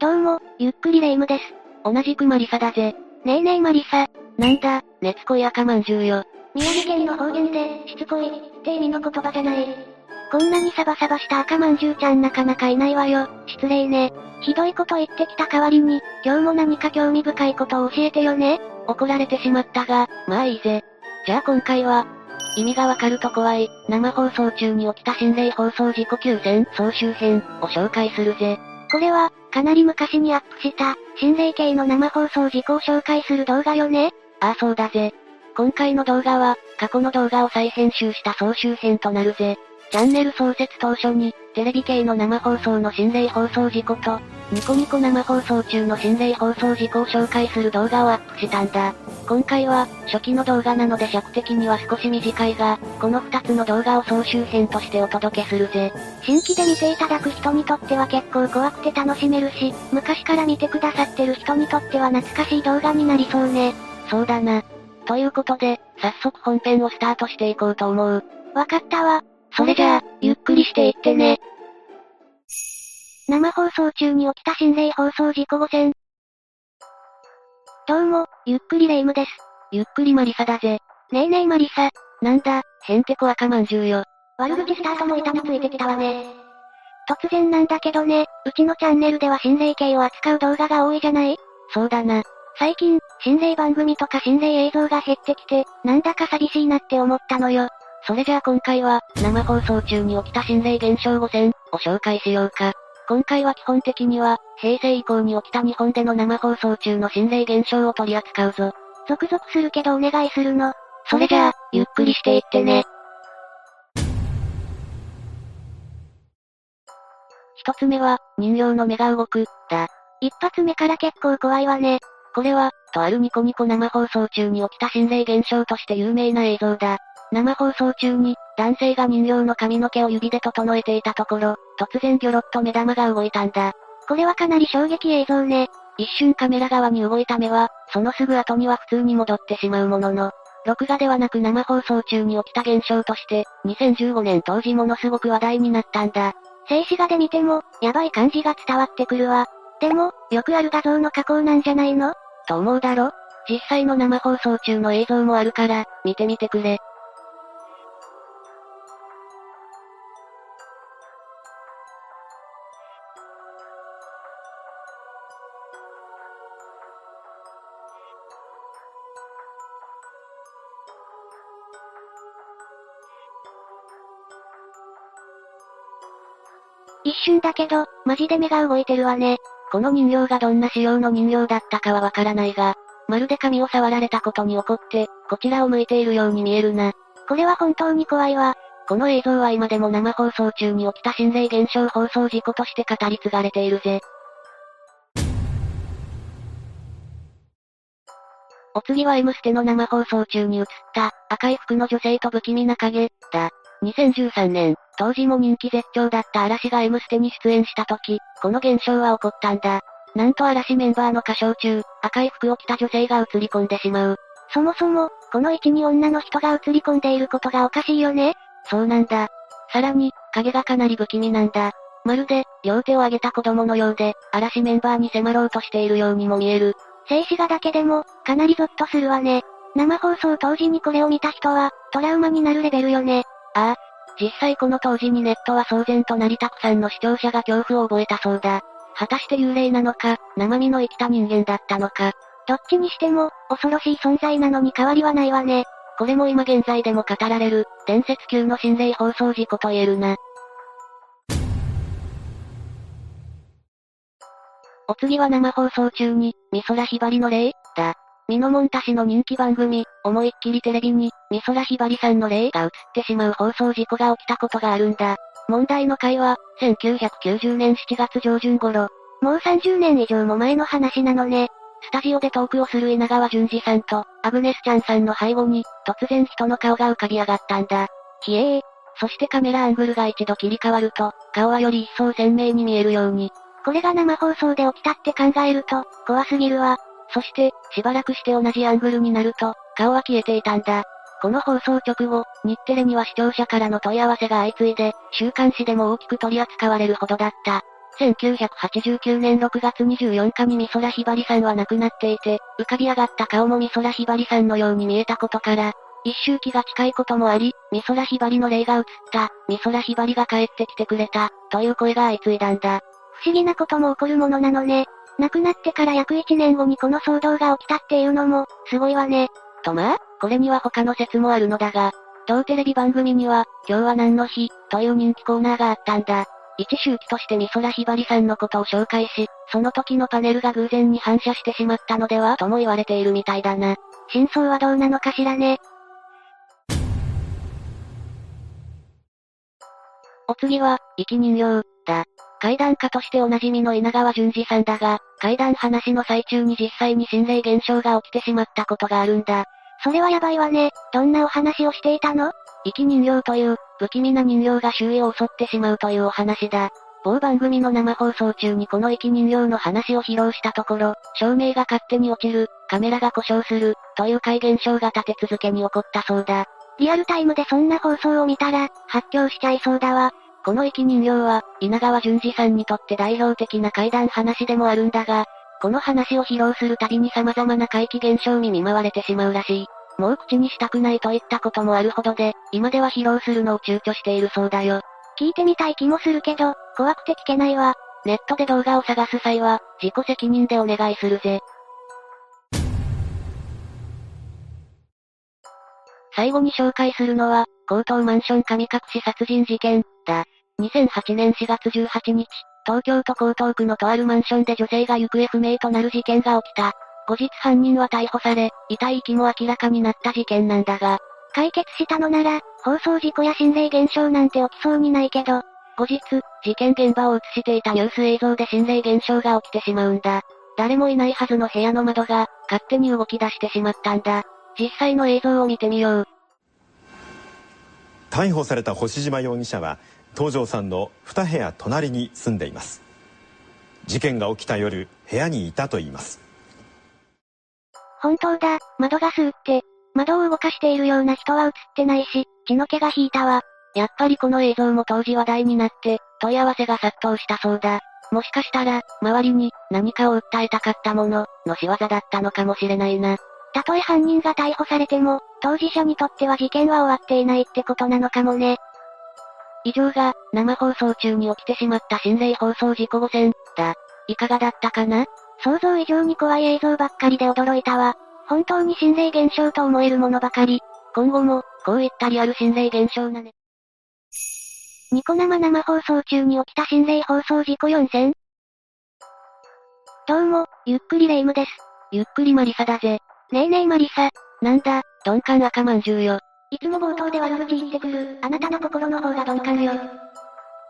どうも、ゆっくりレ夢ムです。同じくマリサだぜ。ねえねえマリサ。なんだ、熱恋赤まんじゅうよ。宮城県の方言で、しつこい、って意味の言葉じゃない。こんなにサバサバした赤まんじゅうちゃんなかなかいないわよ。失礼ね。ひどいこと言ってきた代わりに、今日も何か興味深いことを教えてよね。怒られてしまったが、まあいいぜ。じゃあ今回は、意味がわかると怖い、生放送中に起きた心霊放送事故急戦総集編を紹介するぜ。これは、かなり昔にアップした、心霊系の生放送事故を紹介する動画よねああそうだぜ。今回の動画は、過去の動画を再編集した総集編となるぜ。チャンネル創設当初に、テレビ系の生放送の心霊放送事故と、ニコニコ生放送中の心霊放送事故を紹介する動画をアップしたんだ。今回は、初期の動画なので尺的には少し短いが、この2つの動画を総集編としてお届けするぜ。新規で見ていただく人にとっては結構怖くて楽しめるし、昔から見てくださってる人にとっては懐かしい動画になりそうね。そうだな。ということで、早速本編をスタートしていこうと思う。わかったわ。それじゃあ、ゆっくりしていってね。生放送中に起きた心霊放送事故5選。どうも、ゆっくりレ夢ムです。ゆっくりマリサだぜ。ねえねえマリサ。なんだ、へんてこ赤まんじゅうよ。悪口スタートも板についてきたわね。突然なんだけどね、うちのチャンネルでは心霊系を扱う動画が多いじゃない？そうだな。最近、心霊番組とか心霊映像が減ってきて、なんだか寂しいなって思ったのよ。それじゃあ今回は、生放送中に起きた心霊現象5選を紹介しようか。今回は基本的には、平成以降に起きた日本での生放送中の心霊現象を取り扱うぞ。ゾクゾクするけどお願いするの。それじゃあ、ゆっくりしていってね。一つ目は、人形の目が動く、だ。一発目から結構怖いわね。これは、とあるニコニコ生放送中に起きた心霊現象として有名な映像だ。生放送中に、男性が人形の髪の毛を指で整えていたところ、突然ギョロッと目玉が動いたんだ。これはかなり衝撃映像ね。一瞬カメラ側に動いた目は、そのすぐ後には普通に戻ってしまうものの、録画ではなく生放送中に起きた現象として、2015年当時ものすごく話題になったんだ。静止画で見ても、やばい感じが伝わってくるわ。でも、よくある画像の加工なんじゃないの？と思うだろ？実際の生放送中の映像もあるから、見てみてくれ。一瞬だけど、マジで目が動いてるわね。この人形がどんな仕様の人形だったかはわからないが、まるで髪を触られたことに怒って、こちらを向いているように見えるな。これは本当に怖いわ。この映像は今でも生放送中に起きた心霊現象放送事故として語り継がれているぜ。お次は M ステの生放送中に映った、赤い服の女性と不気味な影、だ。2013年、当時も人気絶頂だった嵐が M ステに出演した時、この現象は起こったんだ。なんと嵐メンバーの歌唱中、赤い服を着た女性が映り込んでしまう。そもそも、この位置に女の人が映り込んでいることがおかしいよね？そうなんだ。さらに、影がかなり不気味なんだ。まるで、両手を上げた子供のようで、嵐メンバーに迫ろうとしているようにも見える。静止画だけでも、かなりゾッとするわね。生放送当時にこれを見た人は、トラウマになるレベルよね。ああ。実際この当時にネットは騒然となりたくさんの視聴者が恐怖を覚えたそうだ。果たして幽霊なのか、生身の生きた人間だったのか。どっちにしても、恐ろしい存在なのに変わりはないわね。これも今現在でも語られる、伝説級の心霊放送事故と言えるな。お次は生放送中に、美空ひばりの霊？だ。ミノモンタ氏の人気番組、思いっきりテレビに、美空ひばりさんの霊が映ってしまう放送事故が起きたことがあるんだ。問題の回は、1990年7月上旬頃。もう30年以上も前の話なのね。スタジオでトークをする稲川淳二さんと、アグネスちゃんさんの背後に、突然人の顔が浮かび上がったんだ。ひえー。そしてカメラアングルが一度切り替わると、顔はより一層鮮明に見えるように。これが生放送で起きたって考えると、怖すぎるわ。そして、しばらくして同じアングルになると、顔は消えていたんだ。この放送直後、日テレには視聴者からの問い合わせが相次いで、週刊誌でも大きく取り扱われるほどだった。1989年6月24日に美空ひばりさんは亡くなっていて、浮かび上がった顔も美空ひばりさんのように見えたことから、一周期が近いこともあり、美空ひばりの霊が映った、美空ひばりが帰ってきてくれた、という声が相次いだんだ。不思議なことも起こるものなのね。亡くなってから約1年後にこの騒動が起きたっていうのも、すごいわね。とまあ、これには他の説もあるのだが、同テレビ番組には、今日は何の日、という人気コーナーがあったんだ。一周期として美空ひばりさんのことを紹介し、その時のパネルが偶然に反射してしまったのではとも言われているみたいだな。真相はどうなのかしらね。お次は、生き人形、だ。怪談家としておなじみの稲川淳二さんだが、怪談話の最中に実際に心霊現象が起きてしまったことがあるんだ。それはやばいわね。どんなお話をしていたの？生き人形という、不気味な人形が周囲を襲ってしまうというお話だ。某番組の生放送中にこの生き人形の話を披露したところ、照明が勝手に落ちる、カメラが故障する、という怪現象が立て続けに起こったそうだ。リアルタイムでそんな放送を見たら、発狂しちゃいそうだわ。この生き人形は、稲川淳二さんにとって代表的な怪談話でもあるんだが、この話を披露するたびに様々な怪奇現象に見舞われてしまうらしい。もう口にしたくないといったこともあるほどで、今では披露するのを躊躇しているそうだよ。聞いてみたい気もするけど、怖くて聞けないわ。ネットで動画を探す際は、自己責任でお願いするぜ。最後に紹介するのは、高等マンション神隠し殺人事件、だ。2008年4月18日、東京都江東区のとあるマンションで女性が行方不明となる事件が起きた。後日犯人は逮捕され、遺体遺棄も明らかになった事件なんだが、解決したのなら、放送事故や心霊現象なんて起きそうにないけど、後日、事件現場を映していたニュース映像で心霊現象が起きてしまうんだ。誰もいないはずの部屋の窓が、勝手に動き出してしまったんだ。実際の映像を見てみよう。逮捕された星島容疑者は、東條さんの2部屋隣に住んでいます。事件が起きた夜部屋にいたと言います。本当だ。窓ガスって、窓を動かしているような人は映ってないし血の気が引いたわ。やっぱりこの映像も当時話題になって問い合わせが殺到したそうだ。もしかしたら、周りに何かを訴えたかったもの、の仕業だったのかもしれないな。たとえ犯人が逮捕されても、当事者にとっては事件は終わっていないってことなのかもね。以上が、生放送中に起きてしまった心霊放送事故5選、だ。いかがだったかな？想像以上に怖い映像ばっかりで驚いたわ。本当に心霊現象と思えるものばかり。今後も、こういったリアル心霊現象なね。ニコ生生放送中に起きた心霊放送事故4選どうも、ゆっくりレ夢ムです。ゆっくりマリサだぜ。ねえねえマリサ。なんだ、鈍感赤まんじゅうよ。いつも冒頭で悪口言ってくる、あなたの心の方が鈍感よ。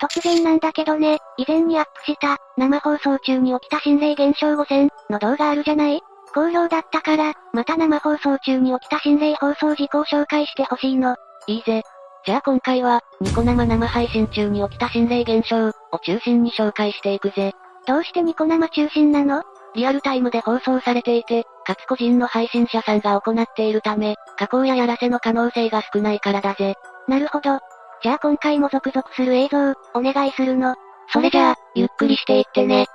突然なんだけどね、以前にアップした、生放送中に起きた心霊現象5000の動画あるじゃない？好評だったから、また生放送中に起きた心霊放送事故を紹介してほしいの。いいぜ。じゃあ今回は、ニコ生生配信中に起きた心霊現象を中心に紹介していくぜ。どうしてニコ生中心なの？リアルタイムで放送されていて、かつ個人の配信者さんが行っているため、加工ややらせの可能性が少ないからだぜ。なるほど。じゃあ今回も続々する映像、お願いするの。それじゃあ、ゆっくりしていってね。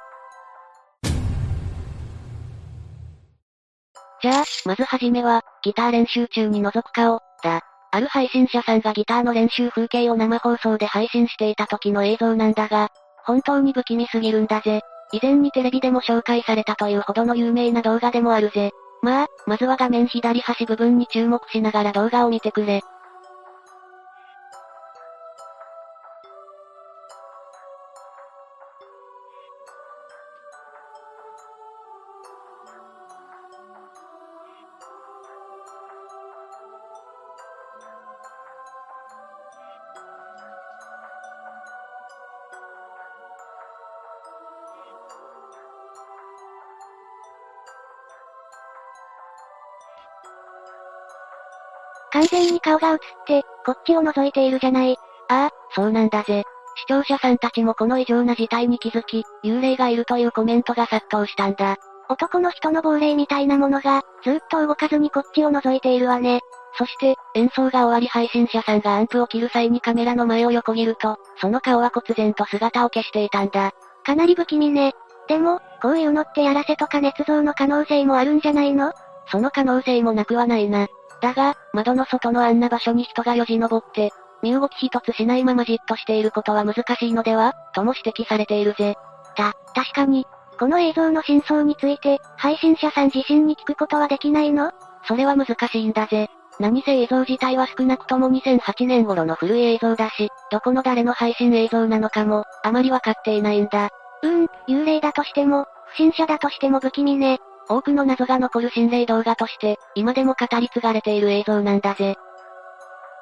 じゃあ、まずはじめは、ギター練習中に覗く顔、だ。ある配信者さんがギターの練習風景を生放送で配信していた時の映像なんだが、本当に不気味すぎるんだぜ。以前にテレビでも紹介されたというほどの有名な動画でもあるぜ。まあ、まずは画面左端部分に注目しながら動画を見てくれ。完全に顔が映って、こっちを覗いているじゃない。ああ、そうなんだぜ。視聴者さんたちもこの異常な事態に気づき、幽霊がいるというコメントが殺到したんだ。男の人の亡霊みたいなものが、ずっと動かずにこっちを覗いているわね。そして、演奏が終わり配信者さんがアンプを切る際にカメラの前を横切ると、その顔は忽然と姿を消していたんだ。かなり不気味ね。でも、こういうのってやらせとか捏造の可能性もあるんじゃないの？その可能性もなくはないな。だが、窓の外のあんな場所に人がよじ登って、身動き一つしないままじっとしていることは難しいのではとも指摘されているぜ。た、確かに。この映像の真相について、配信者さん自身に聞くことはできないの？それは難しいんだぜ。何せ映像自体は少なくとも2008年頃の古い映像だし、どこの誰の配信映像なのかも、あまりわかっていないんだ。うーん、幽霊だとしても、不審者だとしても不気味ね。多くの謎が残る心霊動画として、今でも語り継がれている映像なんだぜ。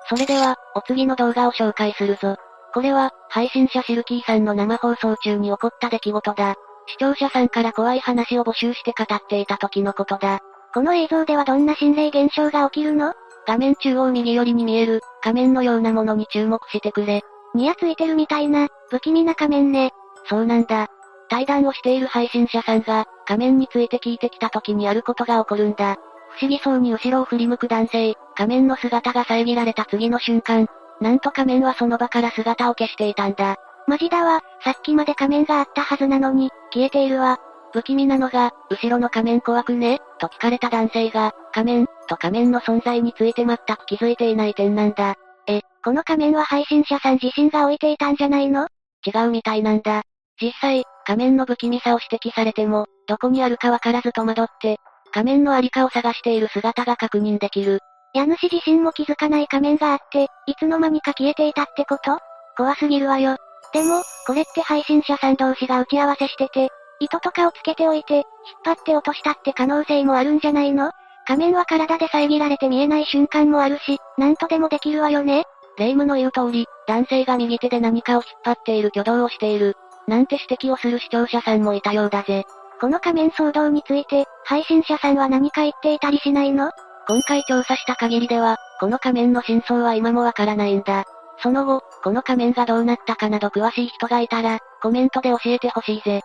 それでは、お次の動画を紹介するぞ。これは、配信者シルキーさんの生放送中に起こった出来事だ。視聴者さんから怖い話を募集して語っていた時のことだ。この映像ではどんな心霊現象が起きるの？画面中央右寄りに見える、仮面のようなものに注目してくれ。ニヤついてるみたいな、不気味な仮面ね。そうなんだ。対談をしている配信者さんが、仮面について聞いてきた時にあることが起こるんだ。不思議そうに後ろを振り向く男性、仮面の姿が遮られた次の瞬間、なんと仮面はその場から姿を消していたんだ。マジだわ、さっきまで仮面があったはずなのに、消えているわ。不気味なのが、後ろの仮面怖くね？と聞かれた男性が、仮面、と仮面の存在について全く気づいていない点なんだ。え、この仮面は配信者さん自身が置いていたんじゃないの？違うみたいなんだ。実際、仮面の不気味さを指摘されても、どこにあるかわからず戸惑って、仮面のありかを探している姿が確認できる。家主自身も気づかない仮面があって、いつの間にか消えていたってこと？怖すぎるわよ。でも、これって配信者さん同士が打ち合わせしてて、糸とかをつけておいて、引っ張って落としたって可能性もあるんじゃないの？仮面は体で遮られて見えない瞬間もあるし、なんとでもできるわよね。霊夢の言う通り、男性が右手で何かを引っ張っている挙動をしている。なんて指摘をする視聴者さんもいたようだぜ。この仮面騒動について、配信者さんは何か言っていたりしないの？今回調査した限りでは、この仮面の真相は今もわからないんだ。その後、この仮面がどうなったかなど詳しい人がいたら、コメントで教えてほしいぜ。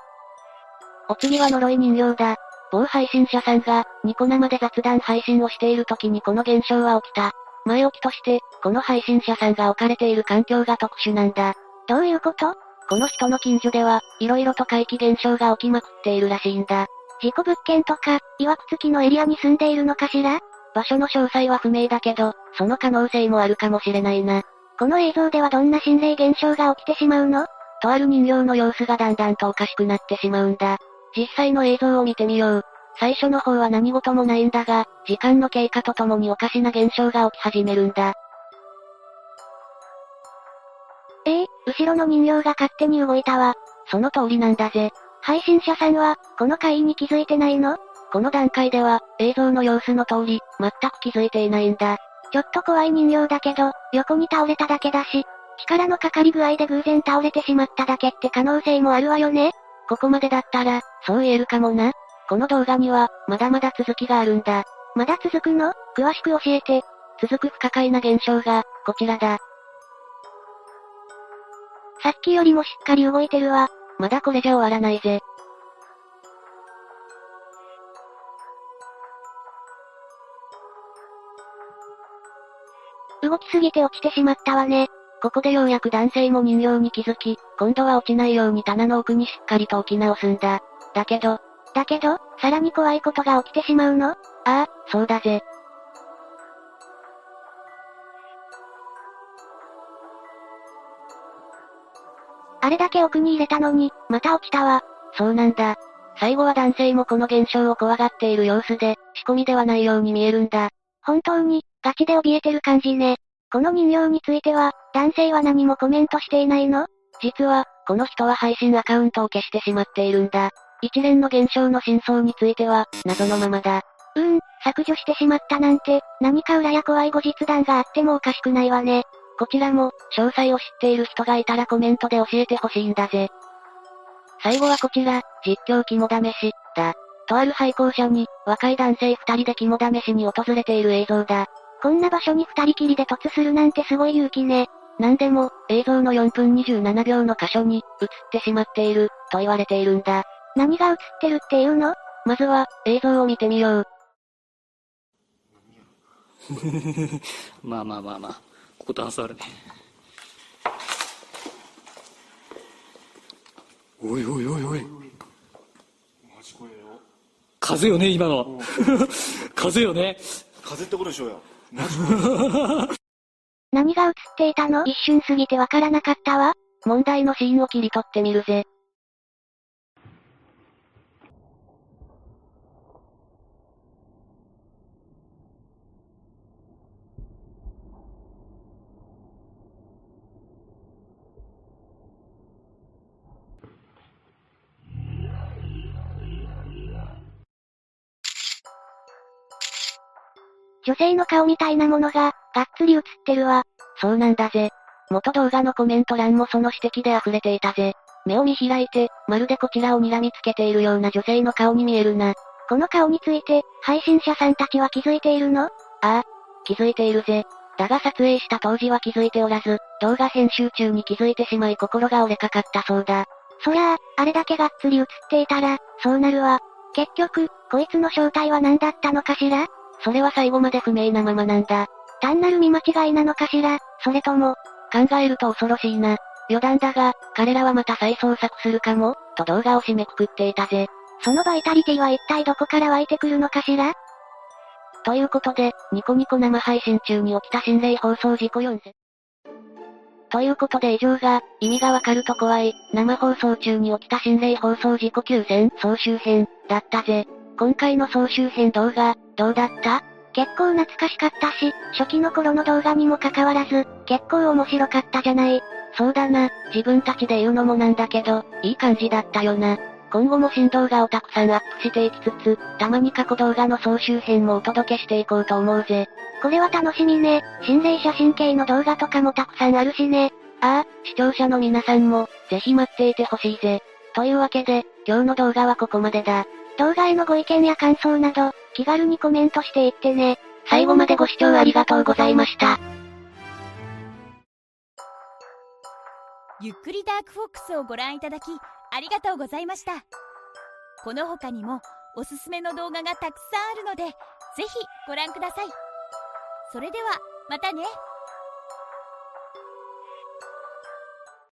お次は呪い人形だ。某配信者さんが、ニコ生で雑談配信をしている時にこの現象は起きた。前置きとして、この配信者さんが置かれている環境が特殊なんだ。どういうこと？この人の近所では、色々と怪奇現象が起きまくっているらしいんだ。事故物件とか、曰く付きのエリアに住んでいるのかしら？場所の詳細は不明だけど、その可能性もあるかもしれないな。この映像ではどんな心霊現象が起きてしまうの？とある人形の様子がだんだんとおかしくなってしまうんだ。実際の映像を見てみよう。最初の方は何事もないんだが、時間の経過とともにおかしな現象が起き始めるんだ。後ろの人形が勝手に動いたわ。その通りなんだぜ。配信者さんは、この会に気づいてないの？この段階では、映像の様子の通り、全く気づいていないんだ。ちょっと怖い人形だけど、横に倒れただけだし、力のかかり具合で偶然倒れてしまっただけって可能性もあるわよね。ここまでだったら、そう言えるかもな。この動画には、まだまだ続きがあるんだ。まだ続くの？詳しく教えて。続く不可解な現象が、こちらだ。さっきよりもしっかり動いてるわ。まだこれじゃ終わらないぜ。動きすぎて落ちてしまったわね。ここでようやく男性も人形に気づき、今度は落ちないように棚の奥にしっかりと置き直すんだ。だけど、だけど、さらに怖いことが起きてしまうの？ああ、そうだぜ。あれだけ奥に入れたのに、また落ちたわ。そうなんだ。最後は男性もこの現象を怖がっている様子で、仕込みではないように見えるんだ。本当に、ガチで怯えてる感じね。この人形については、男性は何もコメントしていないの？実は、この人は配信アカウントを消してしまっているんだ。一連の現象の真相については、謎のままだ。うーん、削除してしまったなんて、何か裏や怖い後日談があってもおかしくないわね。こちらも、詳細を知っている人がいたらコメントで教えてほしいんだぜ。最後はこちら、実況肝試し、だ。とある廃校舎に、若い男性二人で肝試しに訪れている映像だ。こんな場所に二人きりで突するなんてすごい勇気ね。なんでも、映像の4分27秒の箇所に、映ってしまっている、と言われているんだ。何が映ってるっていうの？まずは、映像を見てみよう。まあまあまあまあ、こことあるね。おいおいおいおい。風よね、今の。風よね。風ってことでしょうよ。何が映っていたの？一瞬過ぎてわからなかったわ。問題のシーンを切り取ってみるぜ。女性の顔みたいなものが、がっつり映ってるわ。そうなんだぜ。元動画のコメント欄もその指摘で溢れていたぜ。目を見開いて、まるでこちらを睨みつけているような女性の顔に見えるな。この顔について、配信者さんたちは気づいているの？ああ、気づいているぜ。だが撮影した当時は気づいておらず、動画編集中に気づいてしまい心が折れかかったそうだ。そりゃあ、あれだけがっつり映っていたら、そうなるわ。結局、こいつの正体は何だったのかしら？それは最後まで不明なままなんだ。単なる見間違いなのかしら？それとも、考えると恐ろしいな。余談だが、彼らはまた再創作するかも、と動画を締めくくっていたぜ。そのバイタリティは一体どこから湧いてくるのかしら？ということで、ニコニコ生配信中に起きた心霊放送事故4節。ということで以上が、意味がわかると怖い、生放送中に起きた心霊放送事故9選総集編、だったぜ。今回の総集編動画、どうだった？結構懐かしかったし、初期の頃の動画にもかかわらず、結構面白かったじゃない。そうだな、自分たちで言うのもなんだけど、いい感じだったよな。今後も新動画をたくさんアップしていきつつ、たまに過去動画の総集編もお届けしていこうと思うぜ。これは楽しみね。心霊写真系の動画とかもたくさんあるしね。ああ、視聴者の皆さんも、ぜひ待っていてほしいぜ。というわけで、今日の動画はここまでだ。動画へのご意見や感想など、気軽にコメントしていってね。最後までご視聴ありがとうございました。ゆっくりダークフォックスをご覧いただき、ありがとうございました。この他にも、おすすめの動画がたくさんあるので、ぜひご覧ください。それでは、またね。